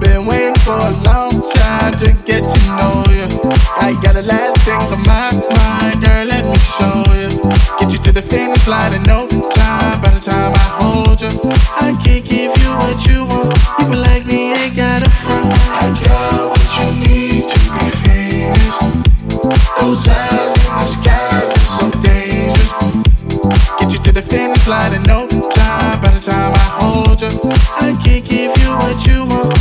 Been waiting for a long time to get to know line in no time. By the time I hold you, I can't give you what you want. People like me ain't got a front. I got what you need to be famous. Those eyes in the skies are so dangerous. Get you to the finish line in no time. By the time I hold you, I can't give you what you want.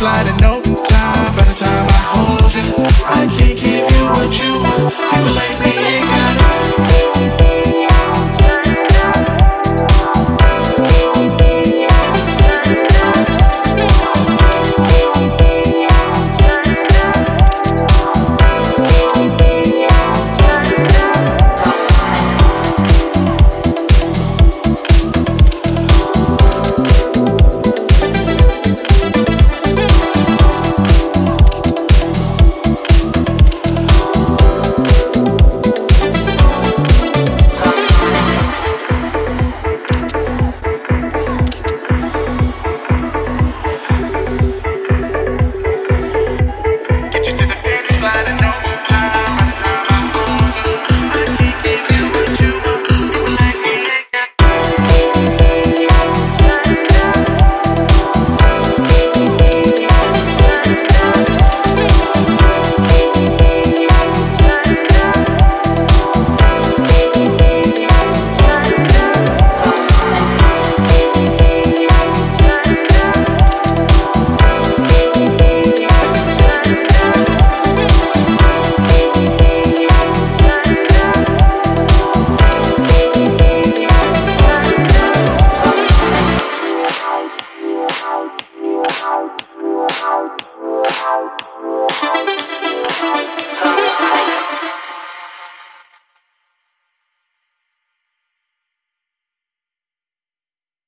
slide in no time. By the time I hold you, I can't give you what you want. People like me ain't